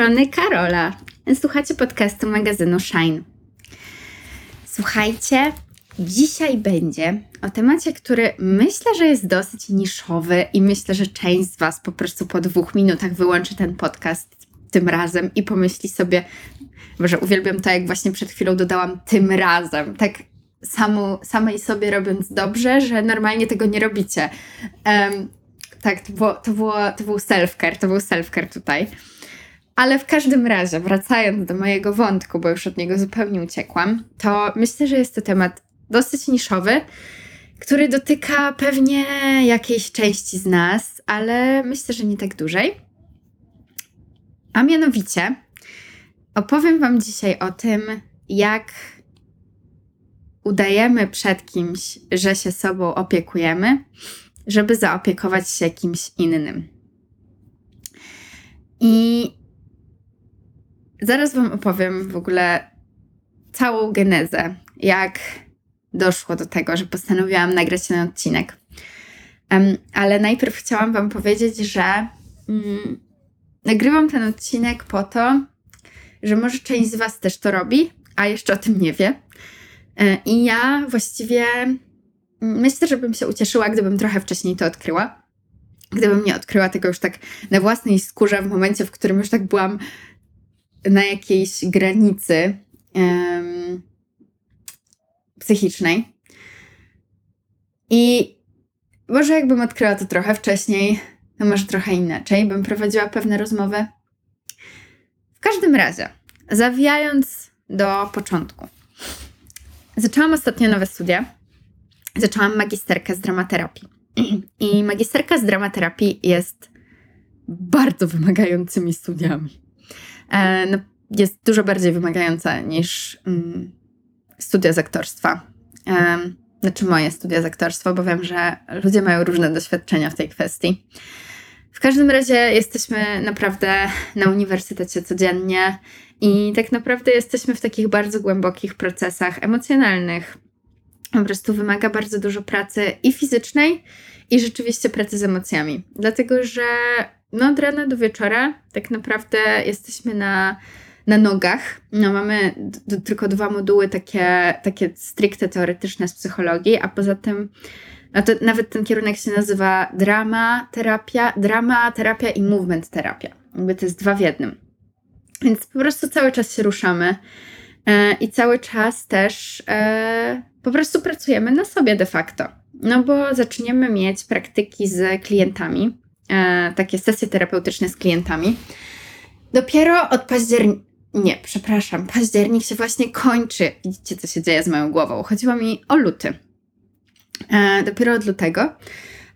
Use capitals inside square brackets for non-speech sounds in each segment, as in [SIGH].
strony Karola. Słuchacie podcastu magazynu Shine. Słuchajcie, dzisiaj będzie o temacie, który myślę, że jest dosyć niszowy i myślę, że część z Was po prostu po dwóch minutach wyłączy ten podcast tym razem i pomyśli sobie, że uwielbiam to, jak właśnie przed chwilą dodałam tym razem. Tak samu, samej sobie robiąc dobrze, że normalnie tego nie robicie. Um, tak, to, było, to, było, to był self-care, to był self-care tutaj. Ale w każdym razie, wracając do mojego wątku, bo już od niego zupełnie uciekłam, to myślę, że jest to temat dosyć niszowy, który dotyka pewnie jakiejś części z nas, ale myślę, że nie tak dużej. A mianowicie opowiem Wam dzisiaj o tym, jak udajemy przed kimś, że się sobą opiekujemy, żeby zaopiekować się kimś innym. I zaraz Wam opowiem w ogóle całą genezę, jak doszło do tego, że postanowiłam nagrać ten odcinek. Um, ale najpierw chciałam Wam powiedzieć, że mm, nagrywam ten odcinek po to, że może część z Was też to robi, a jeszcze o tym nie wie. E, I ja właściwie myślę, że bym się ucieszyła, gdybym trochę wcześniej to odkryła. Gdybym nie odkryła tego już tak na własnej skórze, w momencie, w którym już tak byłam na jakiejś granicy um, psychicznej. I może jakbym odkryła to trochę wcześniej, to może trochę inaczej, bym prowadziła pewne rozmowy. W każdym razie, zawijając do początku. Zaczęłam ostatnio nowe studia. Zaczęłam magisterkę z dramaterapii. [CLEARS THROAT] I magisterka z dramaterapii jest bardzo wymagającymi studiami. E, no, jest dużo bardziej wymagająca niż mm, studia z aktorstwa. E, znaczy moje studia z aktorstwa, bo wiem, że ludzie mają różne doświadczenia w tej kwestii. W każdym razie jesteśmy naprawdę na uniwersytecie codziennie i tak naprawdę jesteśmy w takich bardzo głębokich procesach emocjonalnych. Po prostu wymaga bardzo dużo pracy i fizycznej, i rzeczywiście pracy z emocjami. Dlatego, że no, od rana do wieczora tak naprawdę jesteśmy na, na nogach. No, mamy tylko dwa moduły takie, takie stricte teoretyczne z psychologii, a poza tym no to nawet ten kierunek się nazywa drama, terapia, drama, terapia i movement terapia. Jakby to jest dwa w jednym. Więc po prostu cały czas się ruszamy e, i cały czas też e, po prostu pracujemy na sobie de facto. No bo zaczniemy mieć praktyki z klientami, takie sesje terapeutyczne z klientami. Dopiero od października, nie, przepraszam, październik się właśnie kończy. Widzicie, co się dzieje z moją głową. Chodziło mi o luty. E, dopiero od lutego.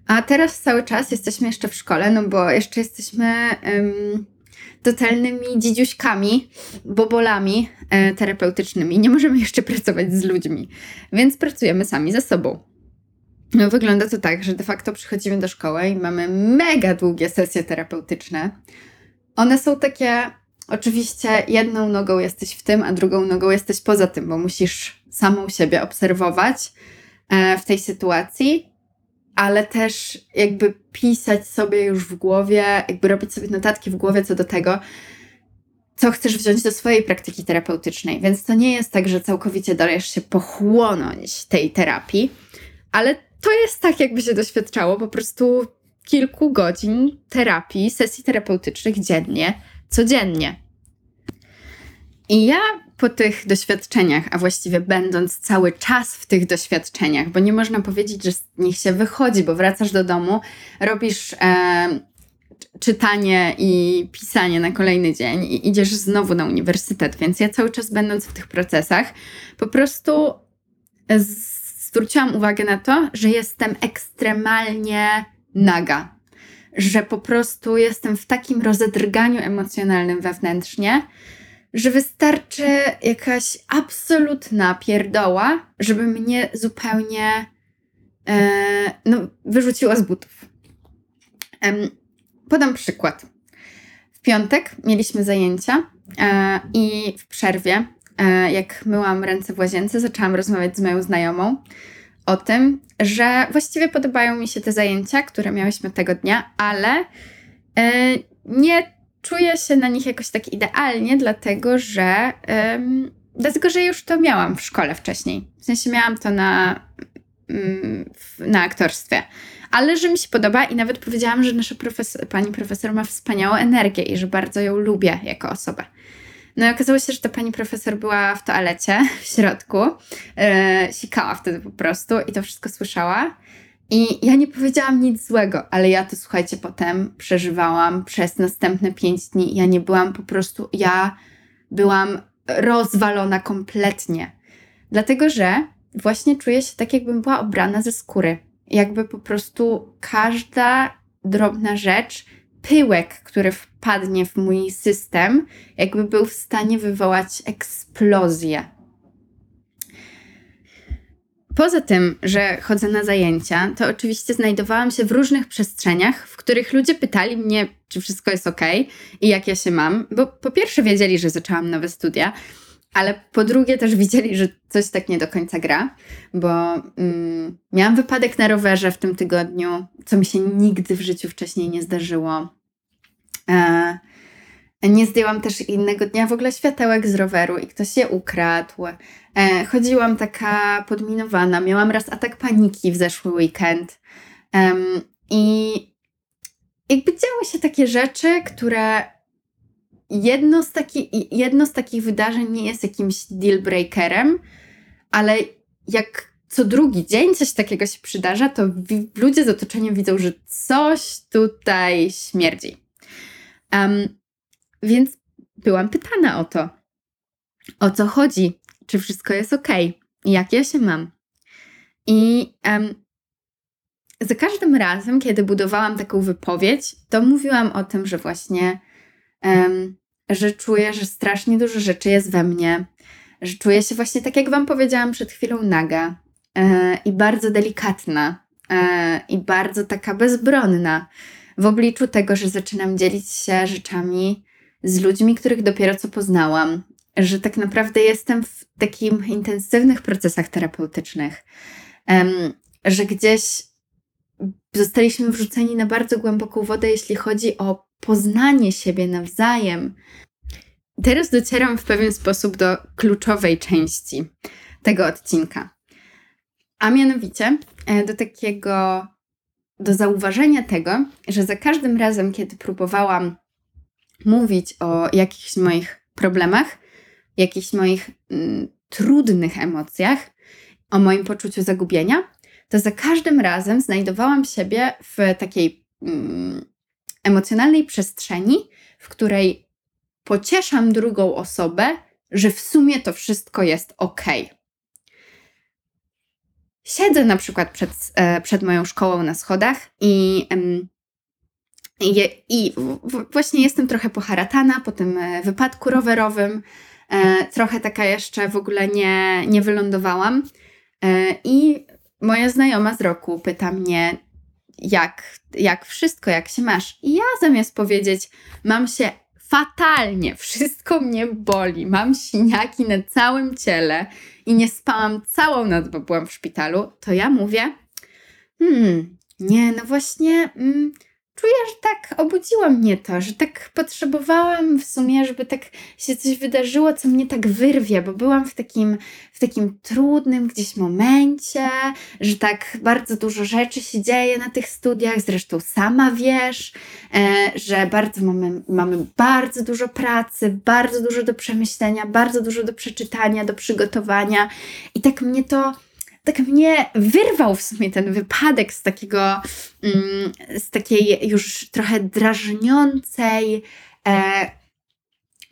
A teraz cały czas jesteśmy jeszcze w szkole, no bo jeszcze jesteśmy um, totalnymi dzidziuśkami, bobolami e, terapeutycznymi. Nie możemy jeszcze pracować z ludźmi, więc pracujemy sami ze sobą. No, wygląda to tak, że de facto przychodzimy do szkoły i mamy mega długie sesje terapeutyczne. One są takie, oczywiście jedną nogą jesteś w tym, a drugą nogą jesteś poza tym, bo musisz samą siebie obserwować e, w tej sytuacji, ale też jakby pisać sobie już w głowie, jakby robić sobie notatki w głowie co do tego, co chcesz wziąć do swojej praktyki terapeutycznej. Więc to nie jest tak, że całkowicie dajesz się pochłonąć tej terapii, ale to jest tak, jakby się doświadczało po prostu kilku godzin terapii, sesji terapeutycznych dziennie, codziennie. I ja po tych doświadczeniach, a właściwie będąc cały czas w tych doświadczeniach, bo nie można powiedzieć, że z nich się wychodzi, bo wracasz do domu, robisz e, czytanie i pisanie na kolejny dzień i idziesz znowu na uniwersytet, więc ja cały czas będąc w tych procesach, po prostu zwróciłam uwagę na to, że jestem ekstremalnie naga. Że po prostu jestem w takim rozedrganiu emocjonalnym wewnętrznie, że wystarczy jakaś absolutna pierdoła, żeby mnie zupełnie e, no, wyrzuciła z butów. E, podam przykład. W piątek mieliśmy zajęcia e, i w przerwie, jak myłam ręce w łazience, zaczęłam rozmawiać z moją znajomą o tym, że właściwie podobają mi się te zajęcia, które miałyśmy tego dnia, ale e, nie czuję się na nich jakoś tak idealnie, dlatego że, dlatego, że już to miałam w szkole wcześniej. W sensie miałam to na, um, na aktorstwie. Ale że mi się podoba i nawet powiedziałam, że nasza profesor, pani profesor ma wspaniałą energię i że bardzo ją lubię jako osobę. No i okazało się, że ta pani profesor była w toalecie w środku, yy, sikała wtedy po prostu i to wszystko słyszała. I ja nie powiedziałam nic złego, ale ja to słuchajcie, potem przeżywałam przez następne pięć dni. Ja nie byłam po prostu, ja byłam rozwalona kompletnie. Dlatego, że właśnie czuję się tak, jakbym była obrana ze skóry. Jakby po prostu każda drobna rzecz, pyłek, który wpadnie w mój system, jakby był w stanie wywołać eksplozję. Poza tym, że chodzę na zajęcia, to oczywiście znajdowałam się w różnych przestrzeniach, w których ludzie pytali mnie, czy wszystko jest ok i jak ja się mam, bo po pierwsze wiedzieli, że zaczęłam nowe studia, ale po drugie też widzieli, że coś tak nie do końca gra, bo mm, miałam wypadek na rowerze w tym tygodniu, co mi się nigdy w życiu wcześniej nie zdarzyło. E, nie zdjęłam też innego dnia w ogóle światełek z roweru i ktoś je ukradł. E, chodziłam taka podminowana, miałam raz atak paniki w zeszły weekend. Um, I jakby działy się takie rzeczy, które jedno z, taki, jedno z takich wydarzeń nie jest jakimś deal breakerem, ale jak co drugi dzień coś takiego się przydarza, to ludzie z otoczenia widzą, że coś tutaj śmierdzi. Um, więc byłam pytana o to, o co chodzi, czy wszystko jest ok, jak ja się mam. I um, za każdym razem, kiedy budowałam taką wypowiedź, to mówiłam o tym, że właśnie, że czuję, że strasznie dużo rzeczy jest we mnie, że czuję się właśnie tak, jak Wam powiedziałam przed chwilą, naga e, i bardzo delikatna e, i bardzo taka bezbronna w obliczu tego, że zaczynam dzielić się rzeczami z ludźmi, których dopiero co poznałam, że tak naprawdę jestem w takich intensywnych procesach terapeutycznych, że gdzieś zostaliśmy wrzuceni na bardzo głęboką wodę, jeśli chodzi o poznanie siebie nawzajem. Teraz docieram w pewien sposób do kluczowej części tego odcinka, a mianowicie e, do takiego, do zauważenia tego, że za każdym razem, kiedy próbowałam mówić o jakichś moich problemach, jakichś moich mm, trudnych emocjach, o moim poczuciu zagubienia, to za każdym razem znajdowałam siebie w takiej mm, emocjonalnej przestrzeni, w której pocieszam drugą osobę, że w sumie to wszystko jest ok. Siedzę na przykład przed, e, przed moją szkołą na schodach i i, i właśnie jestem trochę poharatana po tym e, wypadku rowerowym. E, trochę taka jeszcze w ogóle nie, nie wylądowałam. I moja znajoma z roku pyta mnie, jak, jak wszystko, jak się masz. I ja zamiast powiedzieć, mam się fatalnie, [LAUGHS] wszystko mnie boli, mam siniaki na całym ciele i nie spałam całą noc, bo byłam w szpitalu, to ja mówię, hmm, nie, no właśnie. Mm, czuję, że tak obudziło mnie to, że tak potrzebowałam w sumie, żeby tak się coś wydarzyło, co mnie tak wyrwie, bo byłam w takim, w takim trudnym gdzieś momencie, że tak bardzo dużo rzeczy się dzieje na tych studiach, zresztą sama wiesz, e, że bardzo mamy, mamy bardzo dużo pracy, bardzo dużo do przemyślenia, bardzo dużo do przeczytania, do przygotowania. I tak mnie to tak mnie wyrwał w sumie ten wypadek z takiego, mm, z takiej już trochę drażniącej e,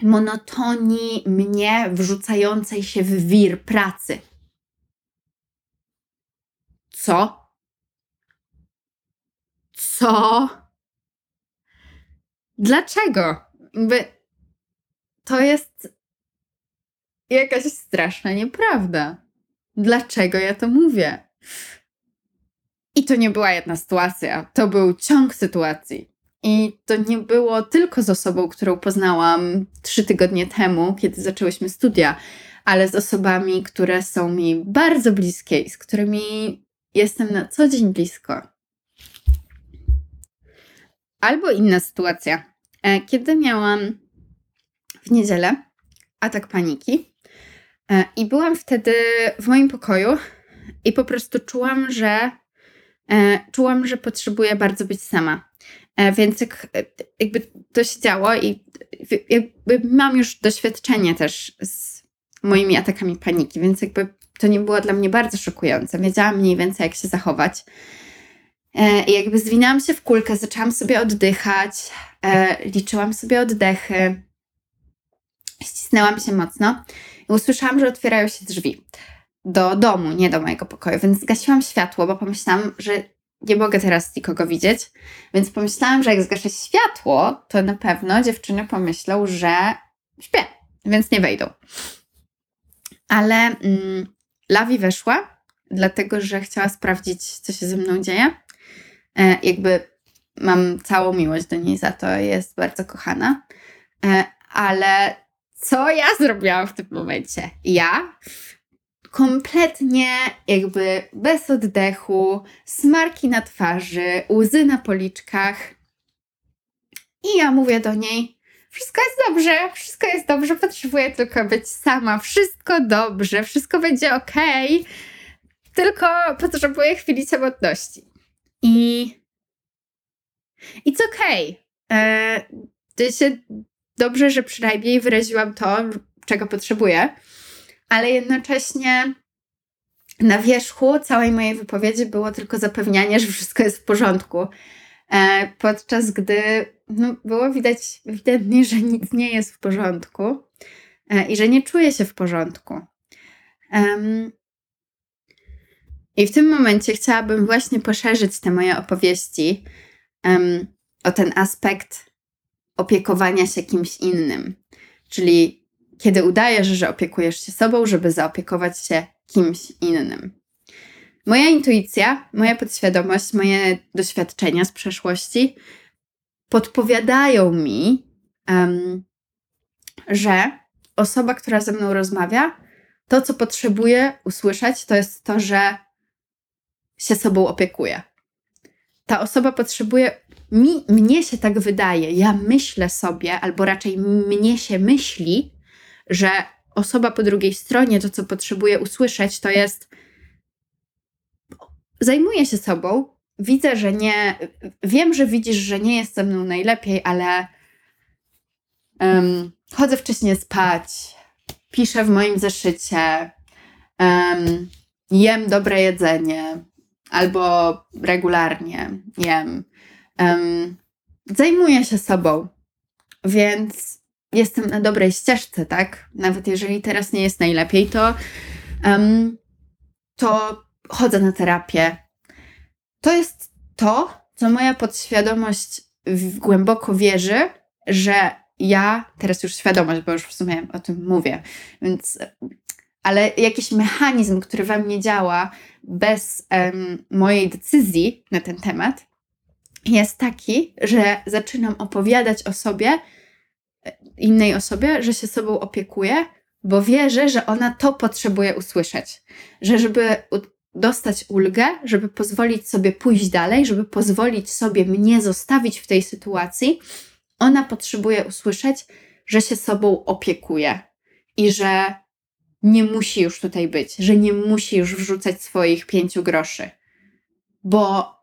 monotonii mnie wrzucającej się w wir pracy. Co? Co? Dlaczego? To jest jakaś straszna nieprawda. Dlaczego ja to mówię? I to nie była jedna sytuacja, to był ciąg sytuacji. I to nie było tylko z osobą, którą poznałam trzy tygodnie temu, kiedy zaczęłyśmy studia, ale z osobami, które są mi bardzo bliskie i z którymi jestem na co dzień blisko. Albo inna sytuacja. E, kiedy miałam w niedzielę atak paniki i byłam wtedy w moim pokoju i po prostu czułam, że e, czułam, że potrzebuję bardzo być sama. Więc jak, jakby to się działo i jakby mam już doświadczenie też z moimi atakami paniki, więc jakby to nie było dla mnie bardzo szokujące. Wiedziałam mniej więcej, jak się zachować. I jakby zwinęłam się w kulkę, zaczęłam sobie oddychać, liczyłam sobie oddechy, ścisnęłam się mocno i usłyszałam, że otwierają się drzwi do domu, nie do mojego pokoju, więc zgasiłam światło, bo pomyślałam, że nie mogę teraz nikogo widzieć, więc pomyślałam, że jak zgaszę światło, to na pewno dziewczyny pomyślą, że śpię, więc nie wejdą. Ale mm, Lawi weszła, dlatego że chciała sprawdzić, co się ze mną dzieje. E, jakby mam całą miłość do niej za to, jest bardzo kochana. E, ale co ja zrobiłam w tym momencie? Ja kompletnie jakby bez oddechu, smarki na twarzy, łzy na policzkach. I ja mówię do niej: Wszystko jest dobrze, wszystko jest dobrze, potrzebuję tylko być sama, wszystko dobrze, wszystko będzie ok, tylko potrzebuję chwili samotności. I. It's okay. E, to się dobrze, że przynajmniej wyraziłam to, czego potrzebuję, ale jednocześnie na wierzchu całej mojej wypowiedzi było tylko zapewnianie, że wszystko jest w porządku. E, podczas gdy no, było widać ewidentnie, że nic nie jest w porządku e, i że nie czuję się w porządku. Um, I w tym momencie chciałabym właśnie poszerzyć te moje opowieści um, o ten aspekt opiekowania się kimś innym. Czyli kiedy udajesz, że opiekujesz się sobą, żeby zaopiekować się kimś innym. Moja intuicja, moja podświadomość, moje doświadczenia z przeszłości podpowiadają mi, um, że osoba, która ze mną rozmawia, to, co potrzebuje usłyszeć, to jest to, że się sobą opiekuje. Ta osoba potrzebuje mi, mnie się tak wydaje, ja myślę sobie, albo raczej mnie się myśli, że osoba po drugiej stronie to, co potrzebuje usłyszeć, to jest zajmuję się sobą, widzę, że nie, wiem, że widzisz, że nie jest ze mną najlepiej, ale um, chodzę wcześniej spać, piszę w moim zeszycie, um, jem dobre jedzenie, albo regularnie jem um, zajmuję się sobą, więc jestem na dobrej ścieżce, tak? Nawet jeżeli teraz nie jest najlepiej, to, um, to chodzę na terapię. To jest to, co moja podświadomość głęboko wierzy, że ja, teraz już świadomość, bo już w sumie o tym mówię, więc, ale jakiś mechanizm, który we mnie działa bez mojej decyzji na ten temat, jest taki, że zaczynam opowiadać o sobie, innej osobie, że się sobą opiekuję, bo wierzę, że ona to potrzebuje usłyszeć. Że żeby dostać ulgę, żeby pozwolić sobie pójść dalej, żeby pozwolić sobie mnie zostawić w tej sytuacji, ona potrzebuje usłyszeć, że się sobą opiekuje i że nie musi już tutaj być, że nie musi już wrzucać swoich pięciu groszy. Bo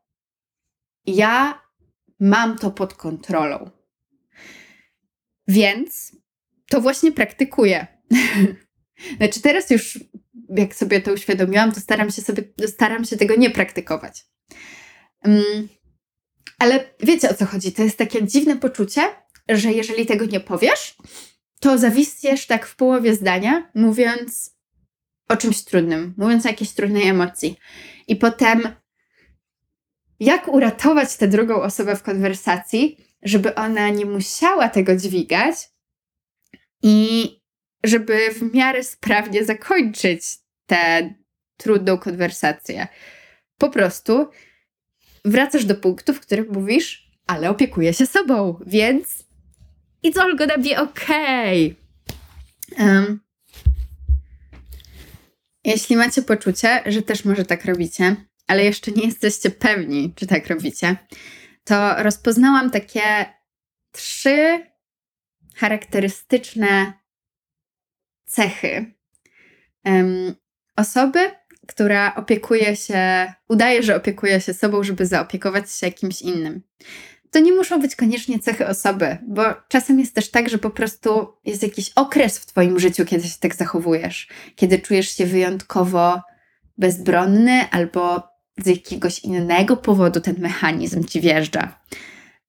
ja mam to pod kontrolą. Więc to właśnie praktykuję. [LAUGHS] znaczy, teraz już, jak sobie to uświadomiłam, to staram się sobie, staram się tego nie praktykować. Um, ale wiecie o co chodzi? To jest takie dziwne poczucie, że jeżeli tego nie powiesz, to zawisniesz tak w połowie zdania, mówiąc o czymś trudnym, mówiąc o jakiejś trudnej emocji. I potem jak uratować tę drugą osobę w konwersacji, żeby ona nie musiała tego dźwigać i żeby w miarę sprawnie zakończyć tę trudną konwersację. Po prostu wracasz do punktu, w którym mówisz, ale opiekuję się sobą, więc it's all gonna be okay. Um, jeśli macie poczucie, że też może tak robicie, ale jeszcze nie jesteście pewni, czy tak robicie, to rozpoznałam takie trzy charakterystyczne cechy um, osoby, która opiekuje się, udaje, że opiekuje się sobą, żeby zaopiekować się jakimś innym. To nie muszą być koniecznie cechy osoby, bo czasem jest też tak, że po prostu jest jakiś okres w Twoim życiu, kiedy się tak zachowujesz, kiedy czujesz się wyjątkowo bezbronny albo z jakiegoś innego powodu ten mechanizm ci wjeżdża.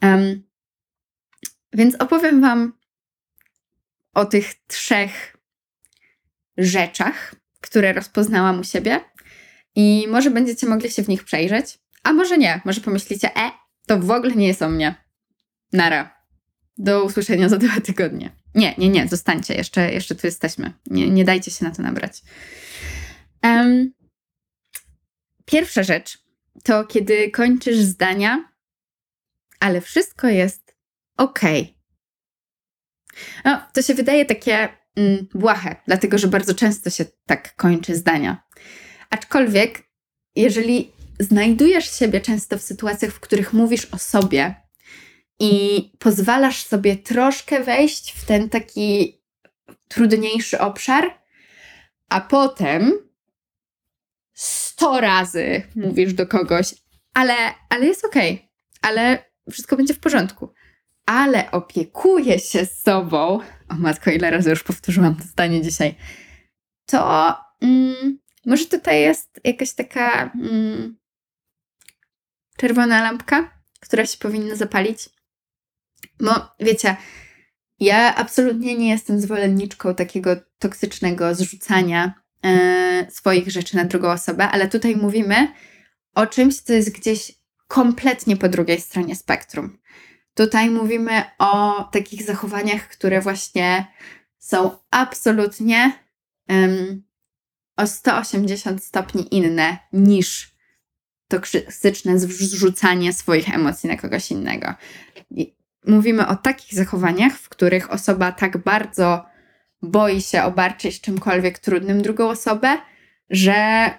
Um, więc opowiem Wam o tych trzech rzeczach, które rozpoznałam u siebie i może będziecie mogli się w nich przejrzeć, a może nie. Może pomyślicie, e, to w ogóle nie jest o mnie. Nara. Do usłyszenia za [LAUGHS] dwa tygodnie. Nie, nie, nie, zostańcie, jeszcze, jeszcze tu jesteśmy. Nie, nie dajcie się na to nabrać. Um, pierwsza rzecz to kiedy kończysz zdania, ale wszystko jest ok. No, to się wydaje takie mm, błahe, dlatego że bardzo często się tak kończy zdania. Aczkolwiek, jeżeli znajdujesz siebie często w sytuacjach, w których mówisz o sobie i pozwalasz sobie troszkę wejść w ten taki trudniejszy obszar, a potem sto razy mówisz do kogoś, ale, ale jest okej, okay, ale wszystko będzie w porządku. Ale opiekuję się sobą. O matko, ile razy już powtórzyłam to zdanie dzisiaj. To mm, może tutaj jest jakaś taka mm, czerwona lampka, która się powinna zapalić. Bo wiecie, ja absolutnie nie jestem zwolenniczką takiego toksycznego zrzucania e, swoich rzeczy na drugą osobę, ale tutaj mówimy o czymś, co jest gdzieś kompletnie po drugiej stronie spektrum. Tutaj mówimy o takich zachowaniach, które właśnie są absolutnie um, o 180 stopni inne niż toksyczne zrzucanie swoich emocji na kogoś innego. I mówimy o takich zachowaniach, w których osoba tak bardzo boi się obarczyć czymkolwiek trudnym drugą osobę, że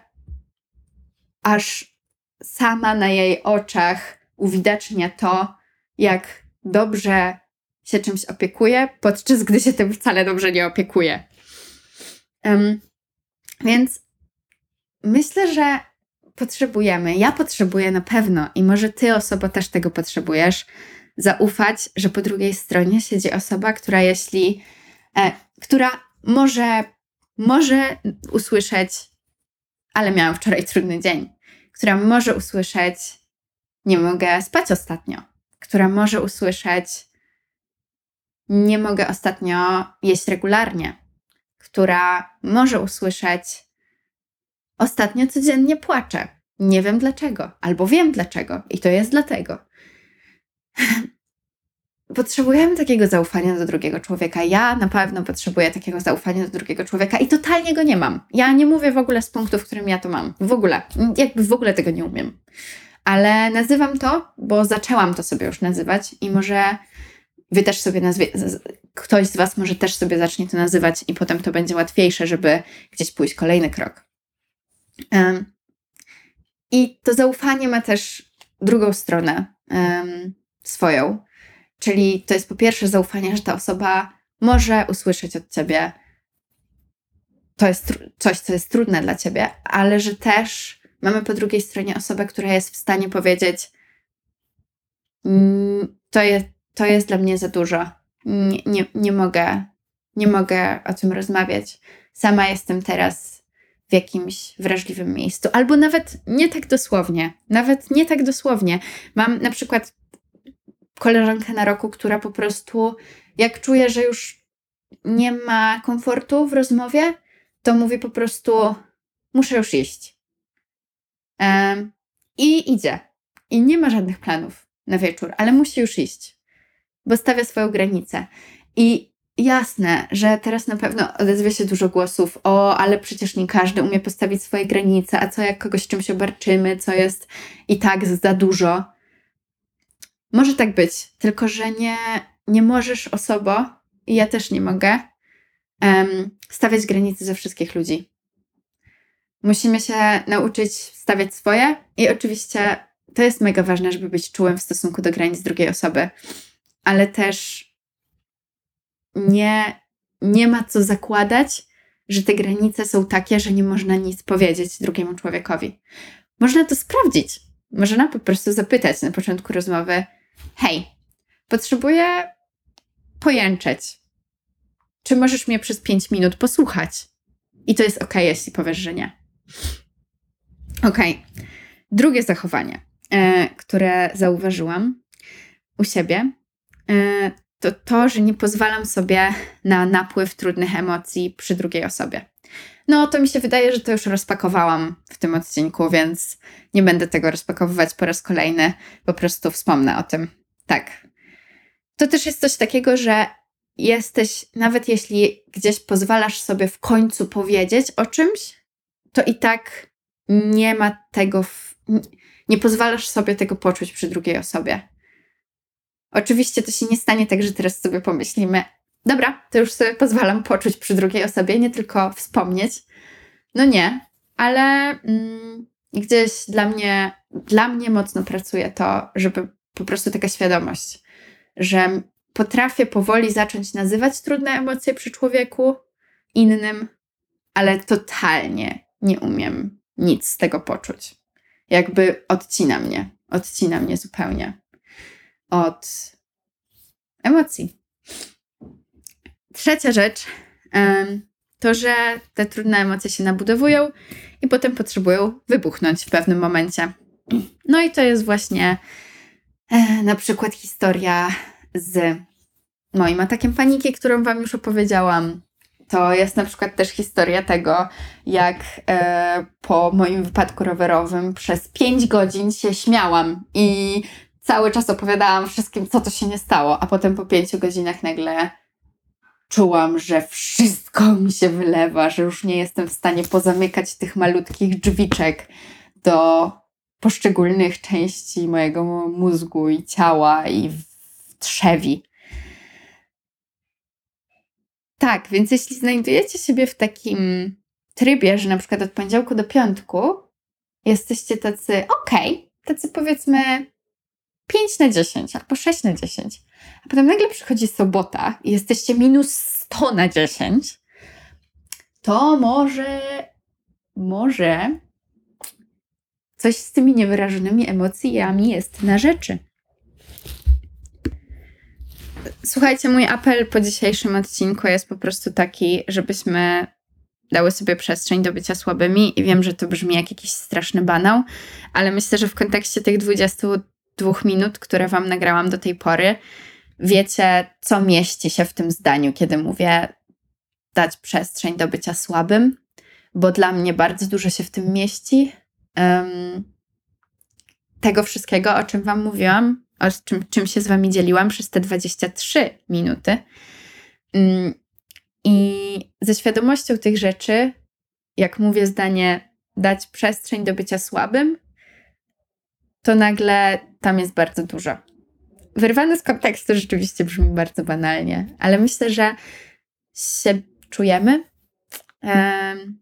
aż sama na jej oczach uwidacznia to, jak dobrze się czymś opiekuje, podczas gdy się tym wcale dobrze nie opiekuje. Um, więc myślę, że potrzebujemy, ja potrzebuję na pewno i może ty osoba też tego potrzebujesz, zaufać, że po drugiej stronie siedzi osoba, która jeśli, e, która może, może usłyszeć, ale miałam wczoraj trudny dzień, która może usłyszeć, nie mogę spać ostatnio, która może usłyszeć, nie mogę ostatnio jeść regularnie, która może usłyszeć, ostatnio codziennie płaczę. Nie wiem dlaczego, albo wiem dlaczego, i to jest dlatego. [SIGHS] Potrzebujemy takiego zaufania do drugiego człowieka. Ja na pewno potrzebuję takiego zaufania do drugiego człowieka i totalnie go nie mam. Ja nie mówię w ogóle z punktu, w którym ja to mam. W ogóle. Jakby w ogóle tego nie umiem. Ale nazywam to, bo zaczęłam to sobie już nazywać i może wy też sobie nazwie, ktoś z was może też sobie zacznie to nazywać i potem to będzie łatwiejsze, żeby gdzieś pójść kolejny krok. I to zaufanie ma też drugą stronę swoją, czyli to jest po pierwsze zaufanie, że ta osoba może usłyszeć od ciebie to jest coś, co jest trudne dla ciebie, ale że też mamy po drugiej stronie osobę, która jest w stanie powiedzieć: mm, To jest, to jest dla mnie za dużo. Nie, nie, nie mogę, nie mogę o tym rozmawiać. Sama jestem teraz w jakimś wrażliwym miejscu, albo nawet nie tak dosłownie, nawet nie tak dosłownie. Mam na przykład koleżankę na roku, która po prostu, jak czuje, że już nie ma komfortu w rozmowie, to mówi po prostu: Muszę już iść. Um, I idzie. I nie ma żadnych planów na wieczór, ale musi już iść, bo stawia swoją granicę. I jasne, że teraz na pewno odezwie się dużo głosów: O, ale przecież nie każdy umie postawić swoje granice, a co jak kogoś czymś obarczymy, co jest i tak za dużo. Może tak być, tylko że nie, nie możesz osobo, i ja też nie mogę, um, stawiać granicy ze wszystkich ludzi. Musimy się nauczyć stawiać swoje i oczywiście to jest mega ważne, żeby być czułym w stosunku do granic drugiej osoby. ale też nie, nie ma co zakładać, że te granice są takie, że nie można nic powiedzieć drugiemu człowiekowi. Można to sprawdzić. Można po prostu zapytać na początku rozmowy: Hej, potrzebuję pojęczeć. Czy możesz mnie przez 5 minut posłuchać? I to jest ok, jeśli powiesz, że nie. Ok. Drugie zachowanie, e, które zauważyłam u siebie, e, to to, że nie pozwalam sobie na napływ trudnych emocji przy drugiej osobie. No, to mi się wydaje, że to już rozpakowałam w tym odcinku, więc nie będę tego rozpakowywać po raz kolejny, po prostu wspomnę o tym. Tak. To też jest coś takiego, że jesteś, nawet jeśli gdzieś pozwalasz sobie w końcu powiedzieć o czymś, to i tak nie ma tego, w, nie pozwalasz sobie tego poczuć przy drugiej osobie. Oczywiście to się nie stanie tak, że teraz sobie pomyślimy, dobra, to już sobie pozwalam poczuć przy drugiej osobie, nie tylko wspomnieć. No nie, ale mm, gdzieś dla mnie, dla mnie mocno pracuje to, żeby po prostu taka świadomość, że potrafię powoli zacząć nazywać trudne emocje przy człowieku innym, ale totalnie nie umiem nic z tego poczuć. Jakby odcina mnie, odcina mnie zupełnie od emocji. Trzecia rzecz to, że te trudne emocje się nabudowują i potem potrzebują wybuchnąć w pewnym momencie. No i to jest właśnie e, na przykład historia z moim atakiem paniki, którą Wam już opowiedziałam. To jest na przykład też historia tego, jak e, po moim wypadku rowerowym przez 5 godzin się śmiałam i cały czas opowiadałam wszystkim, co to się nie stało, a potem po pięciu godzinach nagle czułam, że wszystko mi się wylewa, że już nie jestem w stanie pozamykać tych malutkich drzwiczek do poszczególnych części mojego mózgu i ciała i trzewi. Tak, więc jeśli znajdujecie siebie w takim trybie, że na przykład od poniedziałku do piątku jesteście tacy okej, okay, tacy powiedzmy 5 na 10 albo 6 na 10, a potem nagle przychodzi sobota i jesteście minus 100 na 10, to może, może coś z tymi niewyrażonymi emocjami jest na rzeczy. Słuchajcie, mój apel po dzisiejszym odcinku jest po prostu taki, żebyśmy dały sobie przestrzeń do bycia słabymi i wiem, że to brzmi jak jakiś straszny banał, ale myślę, że w kontekście tych 20 dwóch minut, które Wam nagrałam do tej pory, wiecie, co mieści się w tym zdaniu, kiedy mówię dać przestrzeń do bycia słabym, bo dla mnie bardzo dużo się w tym mieści. Um, tego wszystkiego, o czym Wam mówiłam, o czym, czym się z Wami dzieliłam przez te 23 minuty. Um, I ze świadomością tych rzeczy, jak mówię zdanie, dać przestrzeń do bycia słabym, to nagle tam jest bardzo dużo. Wyrwane z kontekstu rzeczywiście brzmi bardzo banalnie, ale myślę, że się czujemy. Um,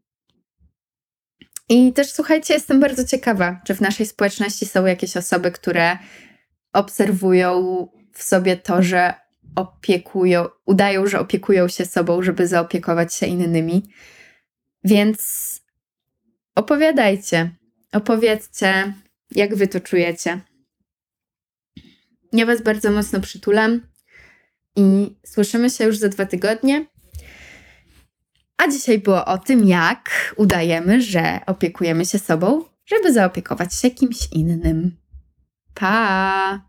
I też słuchajcie, jestem bardzo ciekawa, czy w naszej społeczności są jakieś osoby, które obserwują w sobie to, że opiekują, udają, że opiekują się sobą, żeby zaopiekować się innymi. Więc opowiadajcie, opowiedzcie, jak wy to czujecie. Ja Was bardzo mocno przytulam i słyszymy się już za dwa tygodnie. A dzisiaj było o tym, jak udajemy, że opiekujemy się sobą, żeby zaopiekować się kimś innym. Pa!